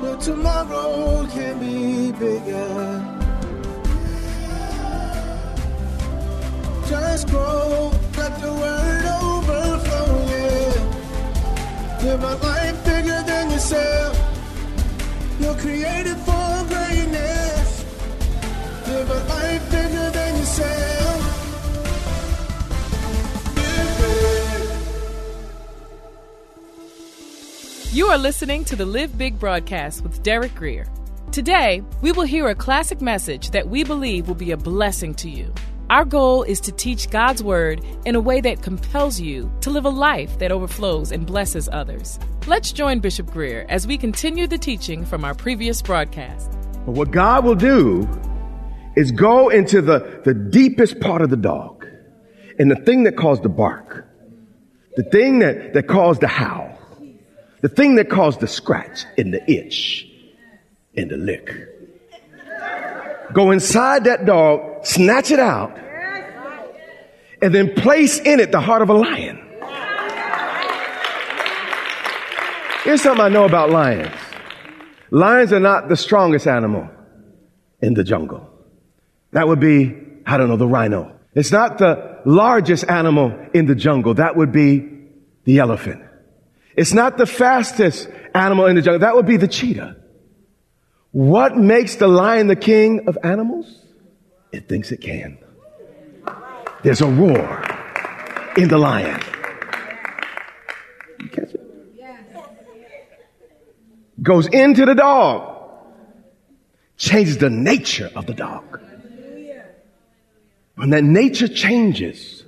But tomorrow can be bigger. Just grow, let the word overflow, yeah. Live a life bigger than yourself. You're created for greatness. Live a life You are listening to the Live Big broadcast with Derek Grier. Today, we will hear a classic message that we believe will be a blessing to you. Our goal is to teach God's Word in a way that compels you to live a life that overflows and blesses others. Let's join Bishop Grier as we continue the teaching from our previous broadcast. But what God will do is go into the, the deepest part of the dog and the thing that caused the bark, the thing that, that caused the howl, the thing that caused the scratch and the itch and the lick. Go inside that dog, snatch it out, and then place in it the heart of a lion. Here's something I know about lions. Lions are not the strongest animal in the jungle. That would be, I don't know, the rhino. It's not the largest animal in the jungle. That would be the elephant. It's not the fastest animal in the jungle. That would be the cheetah. What makes the lion the king of animals? It thinks it can. There's a roar in the lion. You catch it? Goes into the dog. Changes the nature of the dog. When that nature changes,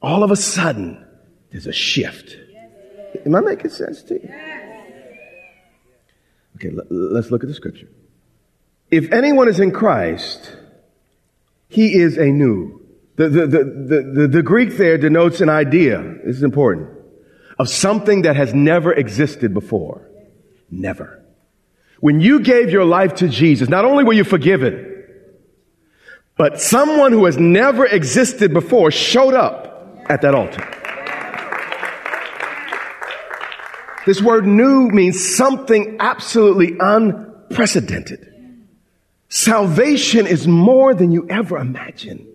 all of a sudden, there's a shift. Am I making sense to you? Okay, let's look at the scripture. If anyone is in Christ, he is a new. The, the, the, the, the Greek there denotes an idea, this is important, of something that has never existed before. Never. When you gave your life to Jesus, not only were you forgiven, but someone who has never existed before showed up at that altar. This word new means something absolutely unprecedented. Salvation is more than you ever imagined.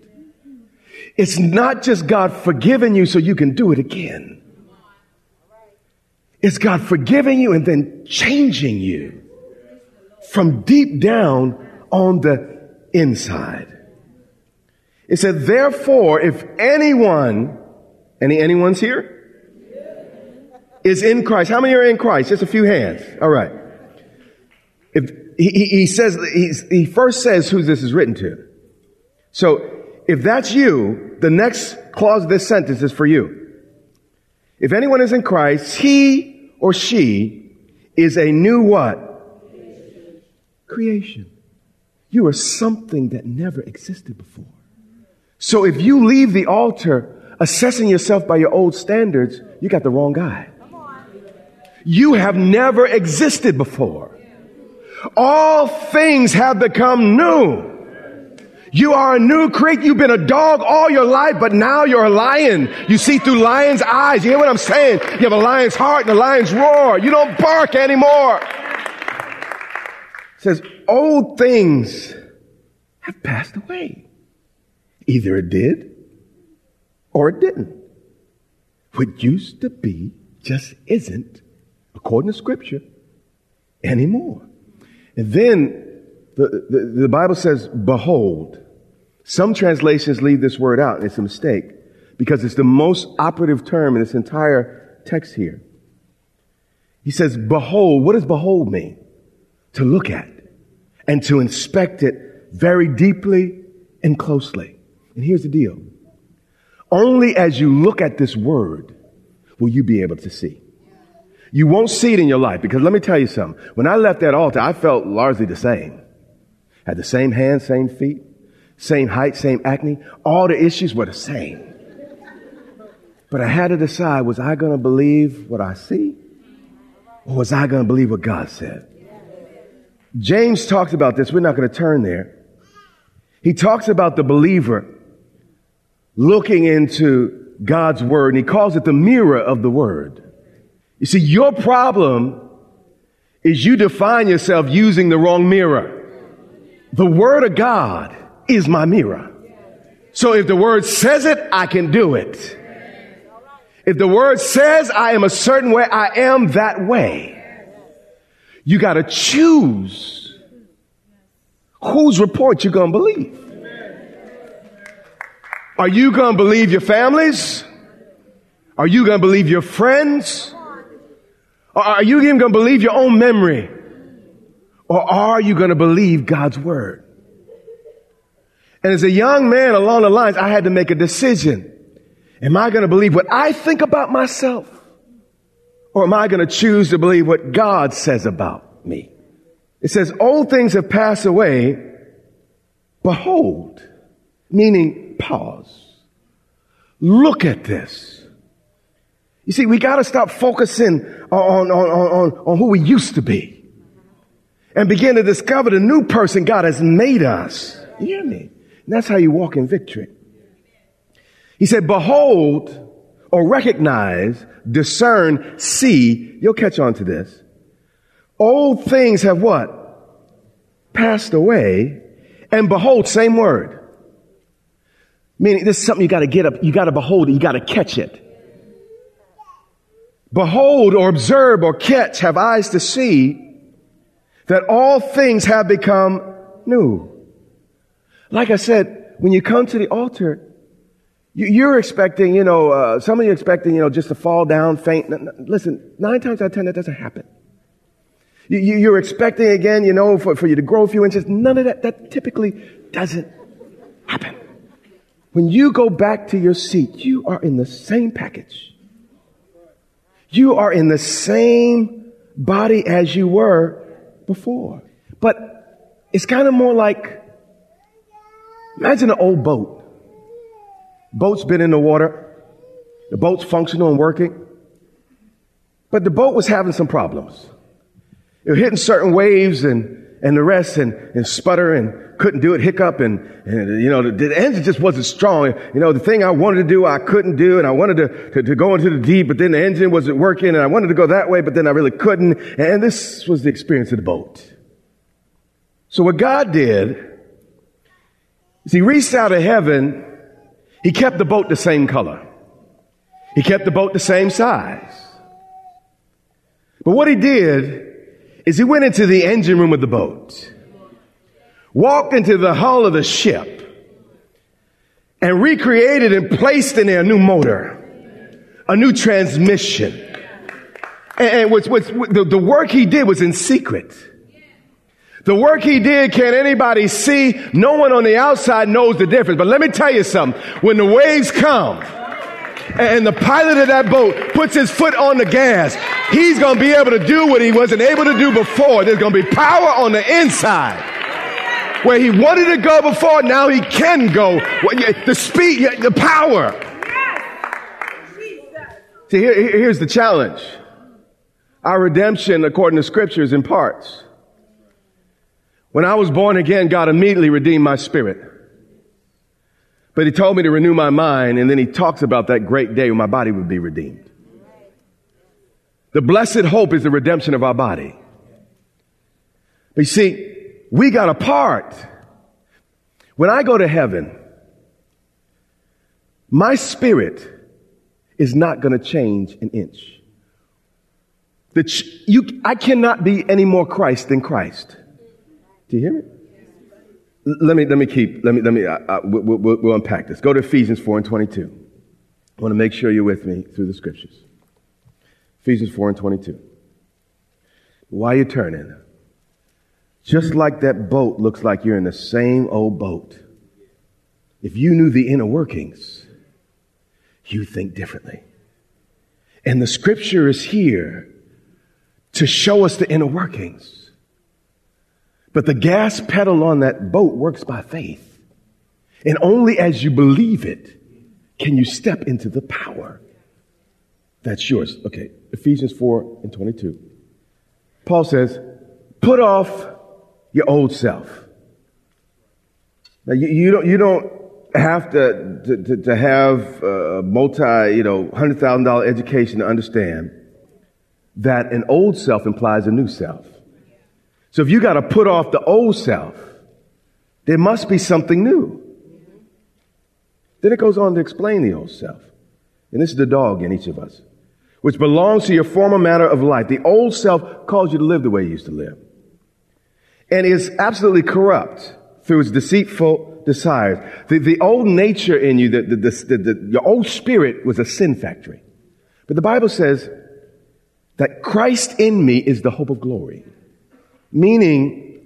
It's not just God forgiving you so you can do it again. It's God forgiving you and then changing you from deep down on the inside. It said, therefore, if anyone, any anyone's here? Is in Christ. How many are in Christ? Just a few hands. All right. If he, he, says, he first says who this is written to. So if that's you, the next clause of this sentence is for you. If anyone is in Christ, he or she is a new what? Creation. You are something that never existed before. So if you leave the altar assessing yourself by your old standards, you got the wrong guy. You have never existed before. All things have become new. You are a new creature. You've been a dog all your life, but now you're a lion. You see through lion's eyes. You hear what I'm saying? You have a lion's heart and a lion's roar. You don't bark anymore. It says, old things have passed away. Either it did or it didn't. What used to be just isn't, according to scripture, anymore. And then the, the, the, Bible says, behold. Some translations leave this word out, and it's a mistake because it's the most operative term in this entire text here. He says, behold. What does behold mean? To look at and to inspect it very deeply and closely. And here's the deal. Only as you look at this word will you be able to see. You won't see it in your life because let me tell you something. When I left that altar, I felt largely the same. Had the same hands, same feet, same height, same acne. All the issues were the same. But I had to decide, was I going to believe what I see? Or was I going to believe what God said? James talks about this. We're not going to turn there. He talks about the believer looking into God's word and he calls it the mirror of the word. You see, your problem is you define yourself using the wrong mirror. The word of God is my mirror. So if the word says it, I can do it. If the word says I am a certain way, I am that way. You got to choose whose report you're going to believe. Are you going to believe your families? Are you going to believe your friends? Are you even going to believe your own memory? Or are you going to believe God's word? And as a young man along the lines, I had to make a decision. Am I going to believe what I think about myself? Or am I going to choose to believe what God says about me? It says, old things have passed away. Behold, meaning pause. Look at this. You see, we gotta stop focusing on, on, on, on, who we used to be and begin to discover the new person God has made us. You hear me? And that's how you walk in victory. He said, behold or recognize, discern, see, you'll catch on to this. Old things have what? Passed away. And behold, same word. Meaning this is something you gotta get up, you gotta behold it, you gotta catch it. Behold or observe or catch, have eyes to see that all things have become new. Like I said, when you come to the altar, you're expecting, you know, uh, some of you expecting, you know, just to fall down, faint. Listen, nine times out of ten, that doesn't happen. You're expecting again, you know, for, for you to grow a few inches. None of that, that typically doesn't happen. When you go back to your seat, you are in the same package. You are in the same body as you were before. But it's kind of more like, imagine an old boat. Boat's been in the water. The boat's functional and working. But the boat was having some problems. It was hitting certain waves and, and the rest and, and sputter and couldn't do it, hiccup and, and you know, the, the, engine just wasn't strong. You know, the thing I wanted to do, I couldn't do and I wanted to, to, to, go into the deep, but then the engine wasn't working and I wanted to go that way, but then I really couldn't. And this was the experience of the boat. So what God did is he reached out of heaven he kept the boat the same color. He kept the boat the same size. But what he did is he went into the engine room of the boat, walked into the hull of the ship, and recreated and placed in there a new motor, a new transmission. And what's, what's, the, the work he did was in secret. The work he did, can anybody see? No one on the outside knows the difference. But let me tell you something. When the waves come, and the pilot of that boat puts his foot on the gas, he's going to be able to do what he wasn't able to do before. There's going to be power on the inside. Where he wanted to go before, now he can go. The speed, the power. See, here, here's the challenge. Our redemption, according to scripture, is in parts. When I was born again, God immediately redeemed my spirit. But he told me to renew my mind, and then he talks about that great day when my body would be redeemed. The blessed hope is the redemption of our body. But you see, we got a part. When I go to heaven, my spirit is not going to change an inch. The ch- you, I cannot be any more Christ than Christ. Do you hear me? Let me, let me keep, let me, let me, uh, uh, we'll, we'll, we'll unpack this. Go to Ephesians 4 and 22. I want to make sure you're with me through the scriptures. Ephesians 4 and 22. Why you turning? Just like that boat looks like you're in the same old boat. If you knew the inner workings, you think differently. And the scripture is here to show us the inner workings. But the gas pedal on that boat works by faith. And only as you believe it can you step into the power that's yours. Okay, Ephesians 4 and 22. Paul says, put off your old self. Now, you, you don't, you don't have to, to, to, to have a multi, you know, $100,000 education to understand that an old self implies a new self. So if you got to put off the old self, there must be something new. Then it goes on to explain the old self. And this is the dog in each of us, which belongs to your former manner of life. The old self calls you to live the way you used to live and is absolutely corrupt through its deceitful desires. The, the old nature in you, the, the, the, the, your old spirit was a sin factory. But the Bible says that Christ in me is the hope of glory. Meaning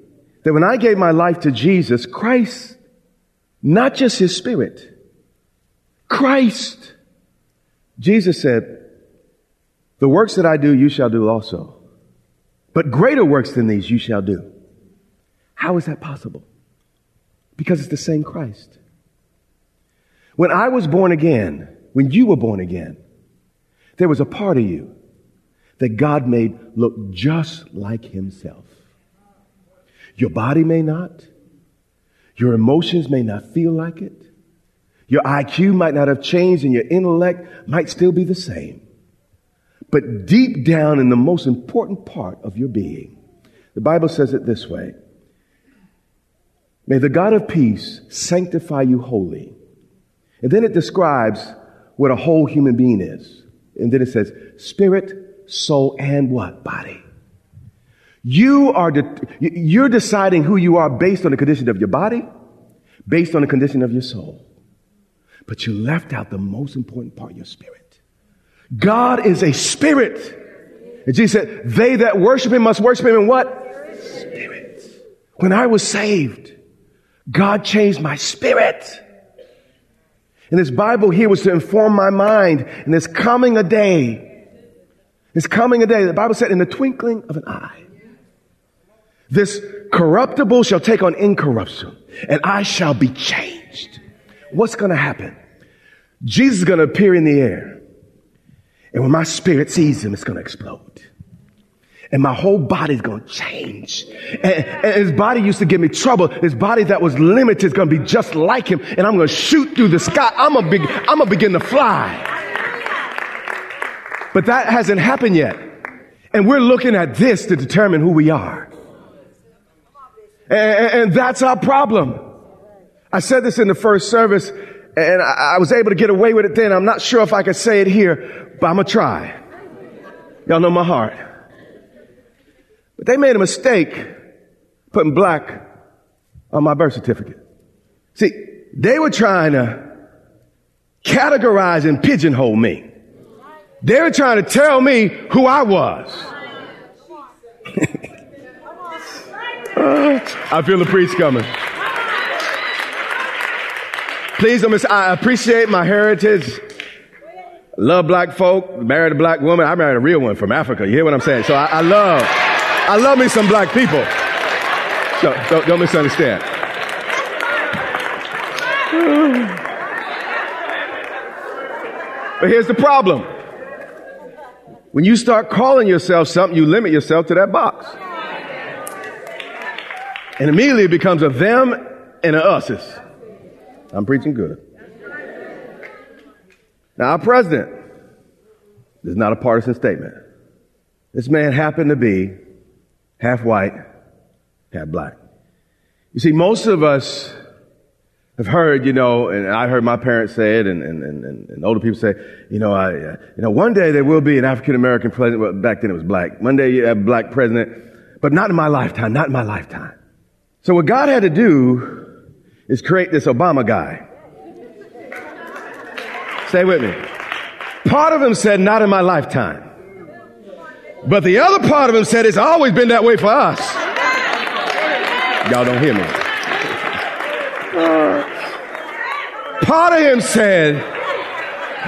that when I gave my life to Jesus, Christ, not just his spirit, Christ, Jesus said, the works that I do, you shall do also. But greater works than these you shall do. How is that possible? Because it's the same Christ. When I was born again, when you were born again, there was a part of you that God made look just like Himself. Your body may not, your emotions may not feel like it, your IQ might not have changed, and your intellect might still be the same. But deep down in the most important part of your being, the Bible says it this way May the God of peace sanctify you wholly. And then it describes what a whole human being is. And then it says, spirit, soul, and what? Body. You are, de- you're deciding who you are based on the condition of your body, based on the condition of your soul. But you left out the most important part, your spirit. God is a spirit. And Jesus said, they that worship him must worship him in what? Spirit. When I was saved, God changed my spirit. And this Bible here was to inform my mind. And there's coming a day there's coming a day, the Bible said, in the twinkling of an eye, this corruptible shall take on incorruption, and I shall be changed. What's going to happen? Jesus is going to appear in the air. And when my spirit sees him, it's going to explode. And my whole body's going to change. And, and, his body used to give me trouble. His body that was limited is going to be just like him. And I'm going to shoot through the sky. I'm going be, to begin to fly. But that hasn't happened yet. And we're looking at this to determine who we are. And, and that's our problem. I said this in the first service and I, I was able to get away with it then. I'm not sure if I could say it here, but I'm going to try. Y'all know my heart. But they made a mistake putting black on my birth certificate. See, they were trying to categorize and pigeonhole me. They were trying to tell me who I was. I feel the priest coming. Please don't miss. I appreciate my heritage. Love black folk. Married a black woman. I married a real one from Africa. You hear what I'm saying? So I, I love, I love me some black people. So don't, don't misunderstand. But here's the problem. When you start calling yourself something, you limit yourself to that box. And immediately it becomes a them and a us's. I'm preaching good. Now, our president is not a partisan statement. This man happened to be half white, half black. You see, most of us have heard, you know, and I heard my parents say it, and, and, and, and older people say, you know, I, uh, you know, one day there will be an African American president. Well, back then it was black. One day you have a black president, but not in my lifetime. Not in my lifetime. So what God had to do is create this Obama guy. Stay with me. Part of him said, not in my lifetime. But the other part of him said, it's always been that way for us. Y'all don't hear me. Part of him said,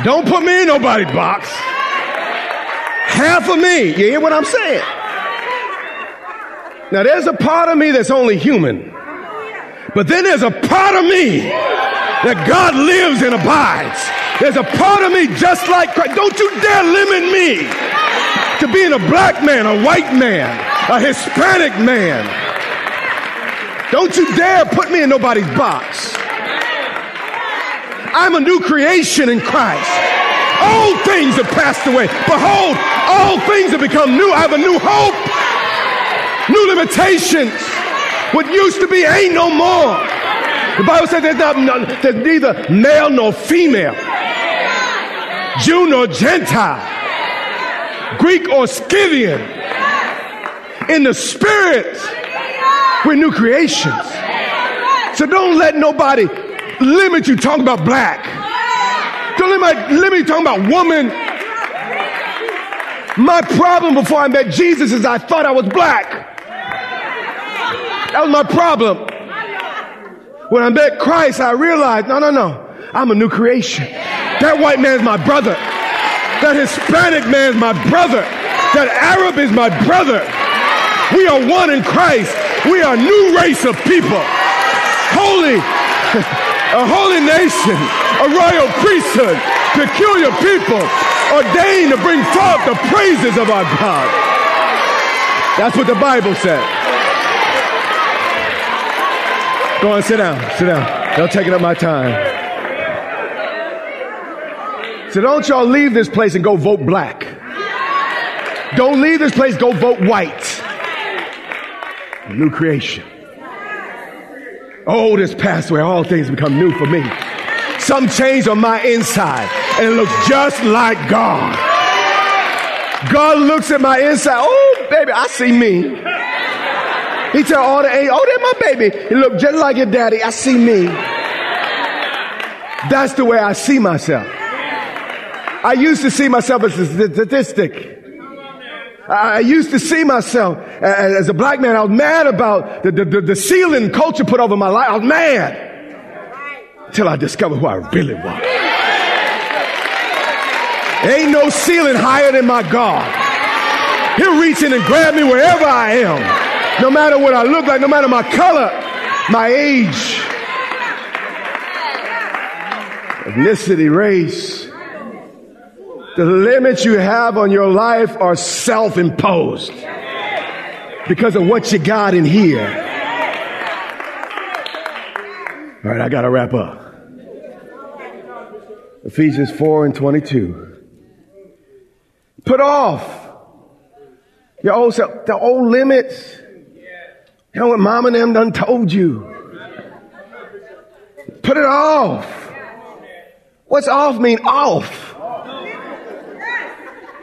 Don't put me in nobody's box. Half of me. You hear what I'm saying? Now, there's a part of me that's only human. But then there's a part of me that God lives and abides. There's a part of me just like Christ. Don't you dare limit me to being a black man, a white man, a Hispanic man. Don't you dare put me in nobody's box. I'm a new creation in Christ. Old things have passed away. Behold, all things have become new. I have a new hope, new limitations. What used to be ain't no more. The Bible says there's, not, there's neither male nor female, Jew nor Gentile, Greek or Scythian. In the spirit, we're new creations. So don't let nobody limit you talking about black. Don't limit, limit you talking about woman. My problem before I met Jesus is I thought I was black. That was my problem. When I met Christ, I realized, no, no, no. I'm a new creation. That white man's my brother. That Hispanic man's my brother. That Arab is my brother. We are one in Christ. We are a new race of people. Holy, a holy nation, a royal priesthood, peculiar people, ordained to bring forth the praises of our God. That's what the Bible says. Go on, sit down, sit down. Don't take up my time. So don't y'all leave this place and go vote black. Don't leave this place, go vote white. New creation. Old has passed away, all things become new for me. Some change on my inside, and it looks just like God. God looks at my inside. Oh, baby, I see me. He tell all the age, oh, that's my baby. He look just like your daddy. I see me. That's the way I see myself. I used to see myself as a statistic. I used to see myself as a black man. I was mad about the, the, the ceiling culture put over my life. I was mad until I discovered who I really was. Ain't no ceiling higher than my God. He'll reach in and grab me wherever I am. No matter what I look like, no matter my color, my age, ethnicity, race. The limits you have on your life are self imposed because of what you got in here. All right, I got to wrap up. Ephesians 4 and 22. Put off your old self, the old limits. You know what mom and them done told you? Put it off. What's off mean off?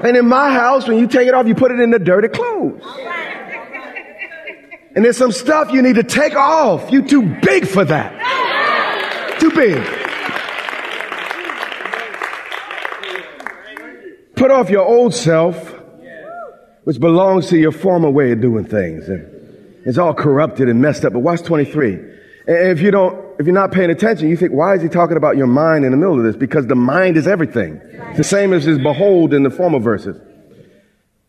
And in my house, when you take it off, you put it in the dirty clothes. And there's some stuff you need to take off. You too big for that. Too big. Put off your old self, which belongs to your former way of doing things. It's all corrupted and messed up. But watch 23. And if you don't, if you're not paying attention, you think, why is he talking about your mind in the middle of this? Because the mind is everything. It's the same as his behold in the former verses.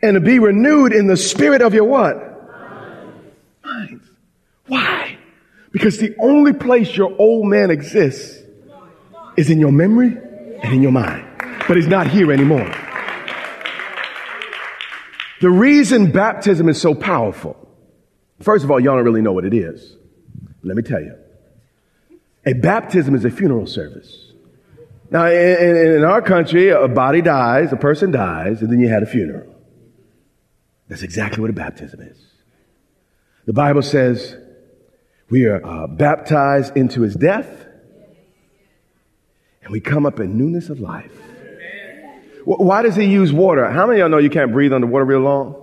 And to be renewed in the spirit of your what? Minds. Why? Because the only place your old man exists is in your memory and in your mind. But he's not here anymore. The reason baptism is so powerful First of all, y'all don't really know what it is. Let me tell you. A baptism is a funeral service. Now, in, in, our country, a body dies, a person dies, and then you had a funeral. That's exactly what a baptism is. The Bible says we are uh, baptized into his death, and we come up in newness of life. Why does he use water? How many of y'all know you can't breathe underwater real long?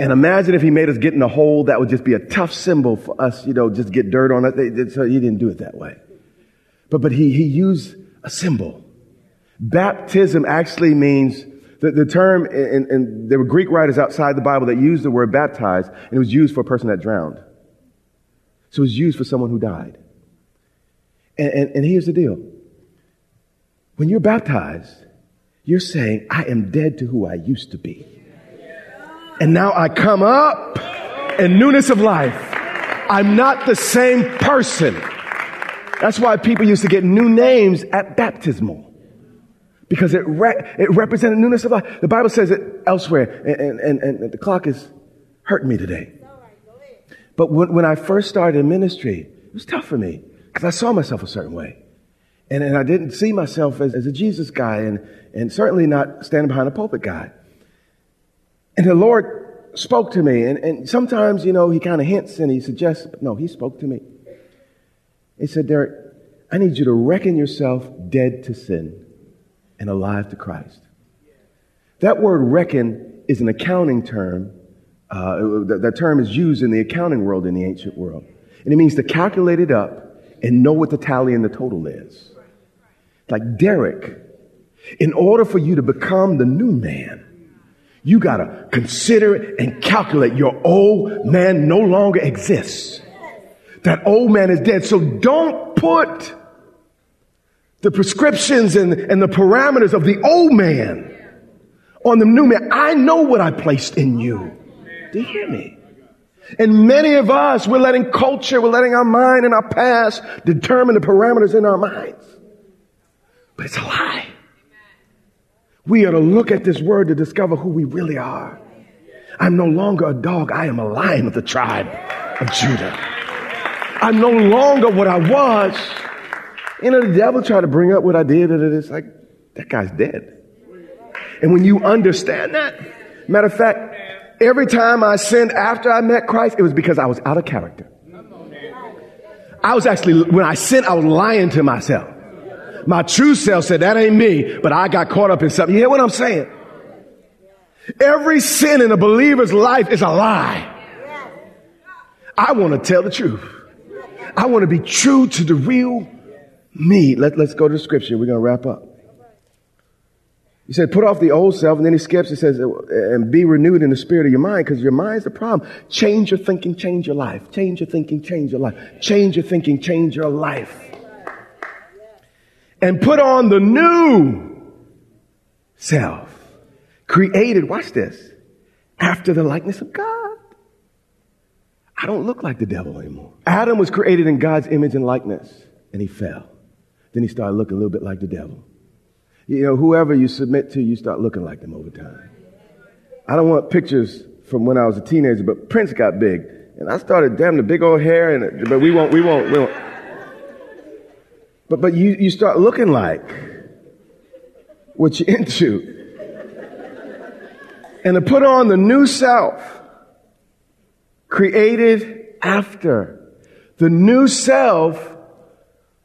And imagine if he made us get in a hole, that would just be a tough symbol for us, you know, just get dirt on it. So he didn't do it that way. But, but he, he used a symbol. Baptism actually means the, the term, and, and there were Greek writers outside the Bible that used the word baptized, and it was used for a person that drowned. So it was used for someone who died. And, and, and here's the deal. When you're baptized, you're saying, I am dead to who I used to be. And now I come up in newness of life. I'm not the same person. That's why people used to get new names at baptismal. Because it, re- it represented newness of life. The Bible says it elsewhere, and, and, and, and the clock is hurting me today. But when, when I first started in ministry, it was tough for me because I saw myself a certain way. And, and I didn't see myself as, as a Jesus guy and, and certainly not standing behind a pulpit guy. And the Lord spoke to me. And, and sometimes, you know, he kind of hints and he suggests, but no, he spoke to me. He said, Derek, I need you to reckon yourself dead to sin and alive to Christ. That word reckon is an accounting term. Uh, that, that term is used in the accounting world in the ancient world. And it means to calculate it up and know what the tally and the total is. Like Derek, in order for you to become the new man, you gotta consider and calculate your old man no longer exists. That old man is dead. So don't put the prescriptions and, and the parameters of the old man on the new man. I know what I placed in you. Do you hear me? And many of us, we're letting culture, we're letting our mind and our past determine the parameters in our minds. But it's a lie. We are to look at this word to discover who we really are. I'm no longer a dog. I am a lion of the tribe of Judah. I'm no longer what I was. You know, the devil tried to bring up what I did, and it's like, that guy's dead. And when you understand that, matter of fact, every time I sinned after I met Christ, it was because I was out of character. I was actually, when I sinned, I was lying to myself. My true self said, that ain't me, but I got caught up in something. You hear what I'm saying? Every sin in a believer's life is a lie. I want to tell the truth. I want to be true to the real me. Let, let's go to the scripture. We're going to wrap up. He said, put off the old self, and then he skips and says, and be renewed in the spirit of your mind, because your mind's the problem. Change your thinking, change your life. Change your thinking, change your life. Change your thinking, change your life. And put on the new self. Created, watch this, after the likeness of God. I don't look like the devil anymore. Adam was created in God's image and likeness, and he fell. Then he started looking a little bit like the devil. You know, whoever you submit to, you start looking like them over time. I don't want pictures from when I was a teenager, but Prince got big. And I started, damn, the big old hair, and but we won't, we won't, we won't. But, but you, you start looking like what you're into. And to put on the new self, created after. The new self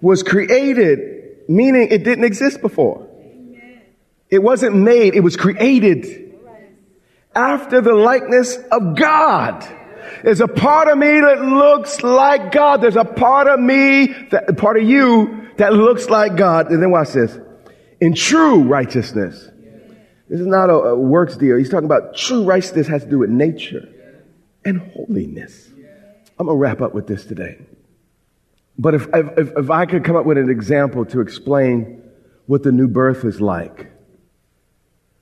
was created, meaning it didn't exist before. It wasn't made, it was created after the likeness of God. There's a part of me that looks like God. There's a part of me, that, part of you that looks like God. And then watch this. In true righteousness. This is not a, a works deal. He's talking about true righteousness has to do with nature and holiness. I'm going to wrap up with this today. But if, if, if I could come up with an example to explain what the new birth is like,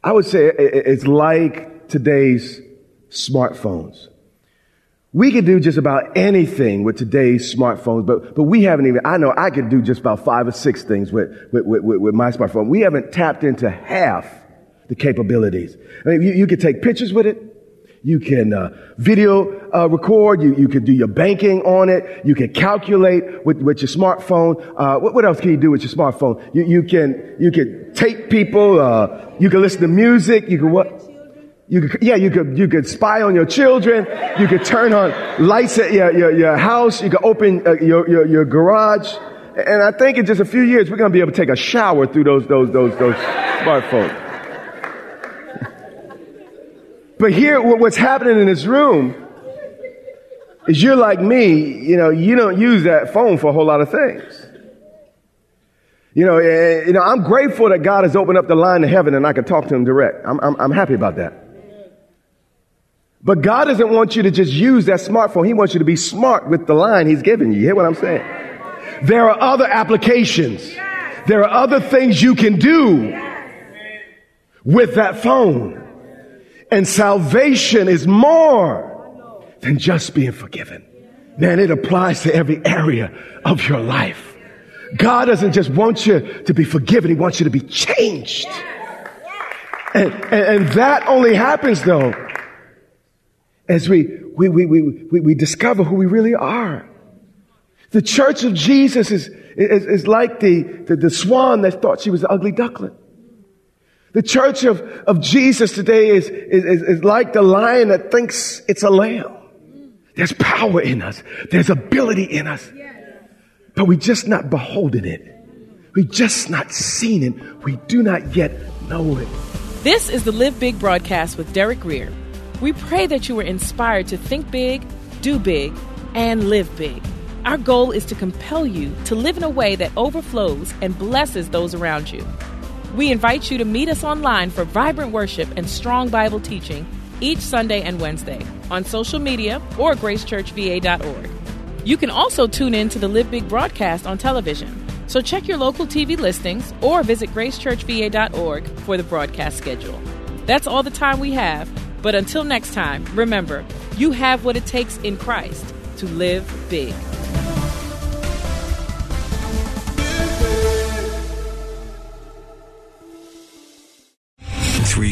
I would say it's like today's smartphones. We could do just about anything with today's smartphones, but, but we haven't even, I know I could do just about five or six things with, with, with, with my smartphone. We haven't tapped into half the capabilities. I mean, you, you could take pictures with it. You can uh, video uh, record. You, you could do your banking on it. You can calculate with, with your smartphone. Uh, what, what else can you do with your smartphone? You, you can you can tape people. Uh, you can listen to music. You can what? You could, yeah, you could you could spy on your children. You could turn on lights at your your, your house. You could open uh, your, your your garage. And I think in just a few years we're going to be able to take a shower through those those those those smartphones. But here, what's happening in this room is you're like me, you know, you don't use that phone for a whole lot of things. You know, you know, I'm grateful that God has opened up the line to heaven and I can talk to him direct. I'm, I'm, I'm happy about that. But God doesn't want you to just use that smartphone. He wants you to be smart with the line he's given you. You hear what I'm saying? There are other applications there are other things you can do with that phone. And salvation is more than just being forgiven. Man, it applies to every area of your life. God doesn't just want you to be forgiven, He wants you to be changed. And, and, and that only happens though as we, we, we, we, we, discover who we really are. The church of Jesus is, is, is like the, the, the swan that thought she was an ugly duckling. The church of, of Jesus today is, is, is like the lion that thinks it's a lamb. There's power in us. There's ability in us. But we just not beholding it. We just not seen it. We do not yet know it. This is the Live Big broadcast with Derek Grier. We pray that you were inspired to think big, do big, and live big. Our goal is to compel you to live in a way that overflows and blesses those around you. We invite you to meet us online for vibrant worship and strong Bible teaching each Sunday and Wednesday on social media or gracechurchva.org. You can also tune in to the Live Big broadcast on television. So check your local TV listings or visit gracechurchva.org for the broadcast schedule. That's all the time we have, but until next time, remember, you have what it takes in Christ to live big.